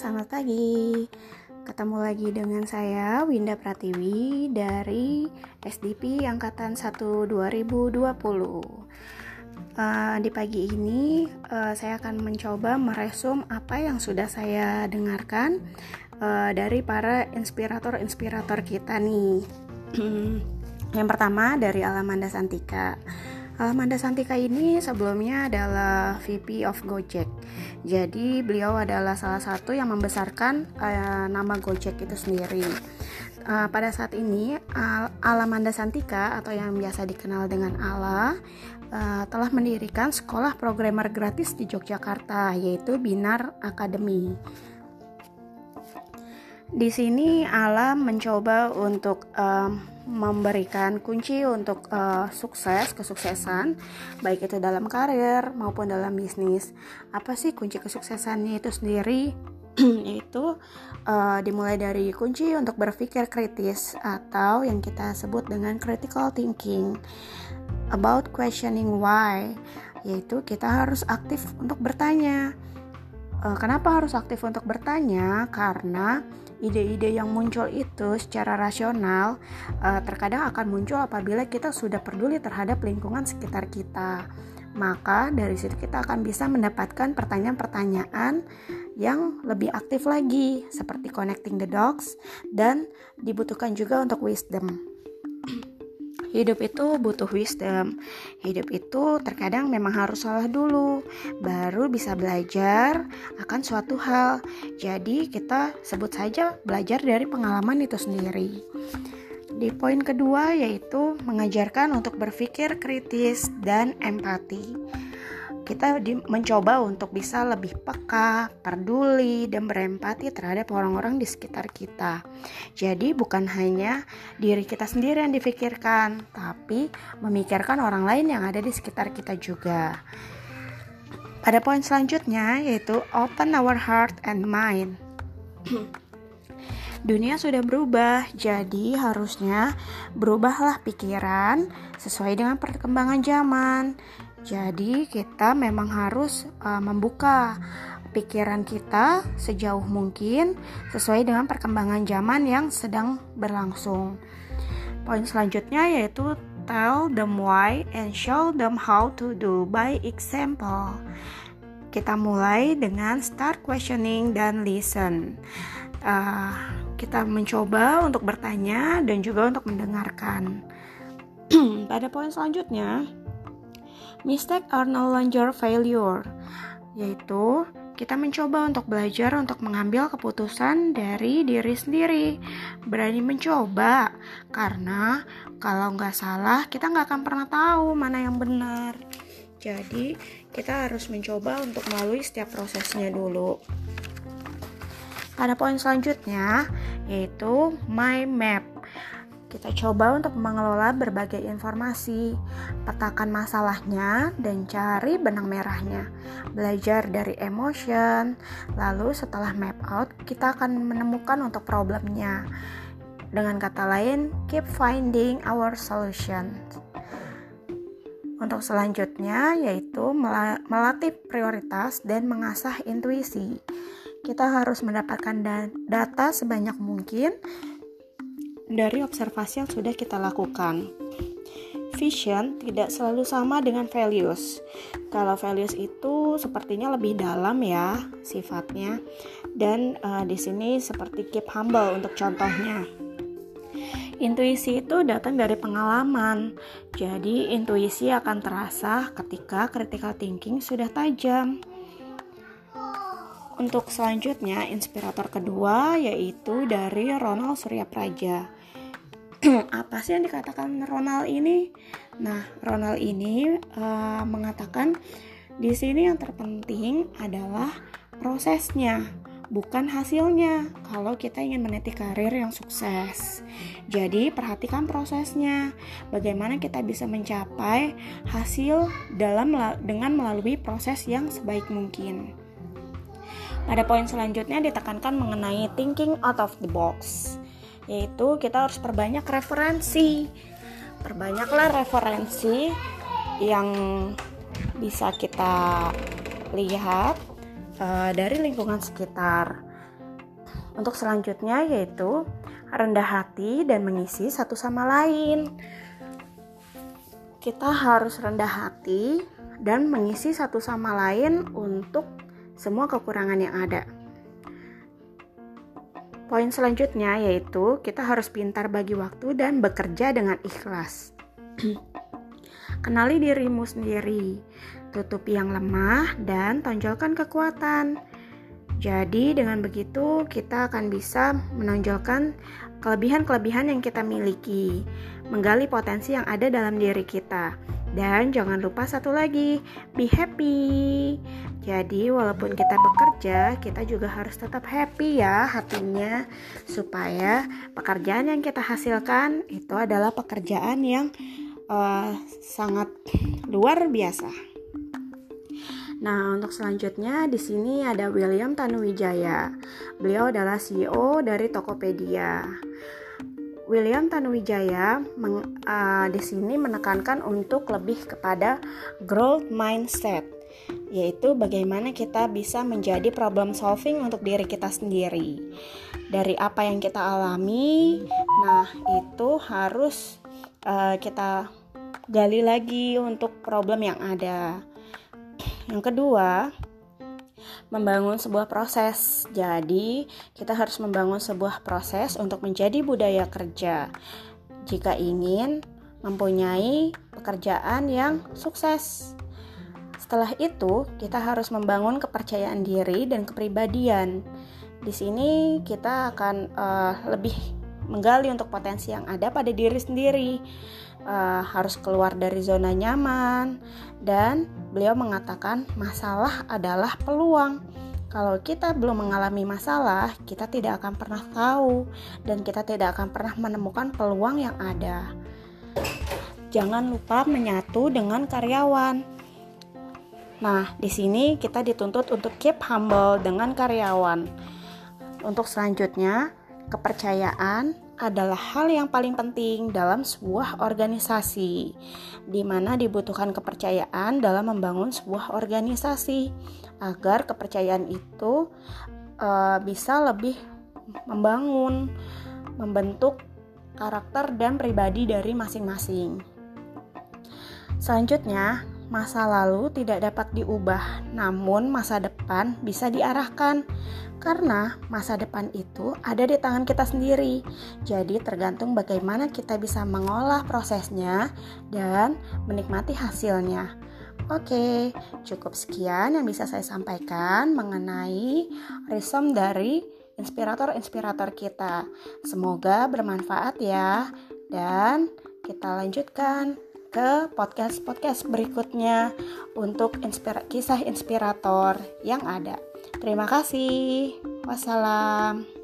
selamat pagi. Ketemu lagi dengan saya Winda Pratiwi dari SDP angkatan 1 2020. Uh, di pagi ini uh, saya akan mencoba meresum apa yang sudah saya dengarkan uh, dari para inspirator-inspirator kita nih. yang pertama dari Alamanda Santika. Alamanda Santika ini sebelumnya adalah VP of Gojek. Jadi beliau adalah salah satu yang membesarkan uh, nama Gojek itu sendiri. Uh, pada saat ini Al Alamanda Santika atau yang biasa dikenal dengan Ala uh, telah mendirikan sekolah programmer gratis di Yogyakarta yaitu Binar Academy. Di sini Alam mencoba untuk um, memberikan kunci untuk uh, sukses, kesuksesan, baik itu dalam karir maupun dalam bisnis. Apa sih kunci kesuksesannya itu sendiri? Yaitu uh, dimulai dari kunci untuk berpikir kritis atau yang kita sebut dengan critical thinking about questioning why, yaitu kita harus aktif untuk bertanya. Uh, kenapa harus aktif untuk bertanya? Karena ide-ide yang muncul itu secara rasional uh, terkadang akan muncul apabila kita sudah peduli terhadap lingkungan sekitar kita. Maka dari situ kita akan bisa mendapatkan pertanyaan-pertanyaan yang lebih aktif lagi seperti connecting the dots dan dibutuhkan juga untuk wisdom. Hidup itu butuh wisdom. Hidup itu terkadang memang harus salah dulu, baru bisa belajar akan suatu hal. Jadi, kita sebut saja belajar dari pengalaman itu sendiri. Di poin kedua, yaitu mengajarkan untuk berpikir kritis dan empati kita di, mencoba untuk bisa lebih peka, peduli, dan berempati terhadap orang-orang di sekitar kita. Jadi bukan hanya diri kita sendiri yang difikirkan, tapi memikirkan orang lain yang ada di sekitar kita juga. Pada poin selanjutnya yaitu open our heart and mind. Dunia sudah berubah, jadi harusnya berubahlah pikiran sesuai dengan perkembangan zaman. Jadi, kita memang harus uh, membuka pikiran kita sejauh mungkin sesuai dengan perkembangan zaman yang sedang berlangsung. Poin selanjutnya yaitu tell them why and show them how to do by example. Kita mulai dengan start questioning dan listen. Uh, kita mencoba untuk bertanya dan juga untuk mendengarkan. Pada poin selanjutnya, Mistake are no longer failure, yaitu kita mencoba untuk belajar untuk mengambil keputusan dari diri sendiri. Berani mencoba, karena kalau nggak salah kita nggak akan pernah tahu mana yang benar. Jadi kita harus mencoba untuk melalui setiap prosesnya dulu. Pada poin selanjutnya yaitu my map. Kita coba untuk mengelola berbagai informasi, petakan masalahnya, dan cari benang merahnya. Belajar dari emotion, lalu setelah map out, kita akan menemukan untuk problemnya. Dengan kata lain, keep finding our solution. Untuk selanjutnya yaitu melatih prioritas dan mengasah intuisi. Kita harus mendapatkan data sebanyak mungkin dari observasi yang sudah kita lakukan. Vision tidak selalu sama dengan values. Kalau values itu sepertinya lebih dalam ya sifatnya, dan uh, di sini seperti keep humble untuk contohnya. Intuisi itu datang dari pengalaman, jadi intuisi akan terasa ketika critical thinking sudah tajam. Untuk selanjutnya, inspirator kedua yaitu dari Ronald Suryapraja. apa sih yang dikatakan Ronald ini? Nah, Ronald ini uh, mengatakan di sini yang terpenting adalah prosesnya, bukan hasilnya. Kalau kita ingin meniti karir yang sukses, jadi perhatikan prosesnya. Bagaimana kita bisa mencapai hasil dalam dengan melalui proses yang sebaik mungkin. Pada poin selanjutnya ditekankan mengenai thinking out of the box yaitu kita harus perbanyak referensi perbanyaklah referensi yang bisa kita lihat uh, dari lingkungan sekitar untuk selanjutnya yaitu rendah hati dan mengisi satu sama lain. Kita harus rendah hati dan mengisi satu sama lain untuk semua kekurangan yang ada. Poin selanjutnya yaitu kita harus pintar bagi waktu dan bekerja dengan ikhlas. Kenali dirimu sendiri, tutupi yang lemah dan tonjolkan kekuatan. Jadi dengan begitu kita akan bisa menonjolkan kelebihan-kelebihan yang kita miliki, menggali potensi yang ada dalam diri kita. Dan jangan lupa satu lagi, be happy. Jadi walaupun kita bekerja, kita juga harus tetap happy ya hatinya supaya pekerjaan yang kita hasilkan itu adalah pekerjaan yang uh, sangat luar biasa. Nah, untuk selanjutnya di sini ada William Tanuwijaya. Beliau adalah CEO dari Tokopedia. William Tanuwijaya meng, uh, di sini menekankan untuk lebih kepada growth mindset, yaitu bagaimana kita bisa menjadi problem solving untuk diri kita sendiri. Dari apa yang kita alami, nah itu harus uh, kita gali lagi untuk problem yang ada. Yang kedua, membangun sebuah proses. Jadi, kita harus membangun sebuah proses untuk menjadi budaya kerja. Jika ingin mempunyai pekerjaan yang sukses. Setelah itu, kita harus membangun kepercayaan diri dan kepribadian. Di sini kita akan uh, lebih menggali untuk potensi yang ada pada diri sendiri uh, harus keluar dari zona nyaman dan beliau mengatakan masalah adalah peluang. Kalau kita belum mengalami masalah, kita tidak akan pernah tahu dan kita tidak akan pernah menemukan peluang yang ada. Jangan lupa menyatu dengan karyawan. Nah, di sini kita dituntut untuk keep humble dengan karyawan. Untuk selanjutnya, kepercayaan adalah hal yang paling penting dalam sebuah organisasi, di mana dibutuhkan kepercayaan dalam membangun sebuah organisasi agar kepercayaan itu uh, bisa lebih membangun, membentuk karakter dan pribadi dari masing-masing. Selanjutnya, masa lalu tidak dapat diubah, namun masa depan bisa diarahkan. Karena masa depan itu ada di tangan kita sendiri. Jadi tergantung bagaimana kita bisa mengolah prosesnya dan menikmati hasilnya. Oke, cukup sekian yang bisa saya sampaikan mengenai resume dari inspirator-inspirator kita. Semoga bermanfaat ya. Dan kita lanjutkan ke podcast-podcast berikutnya untuk inspira kisah inspirator yang ada. Terima kasih. Wassalam.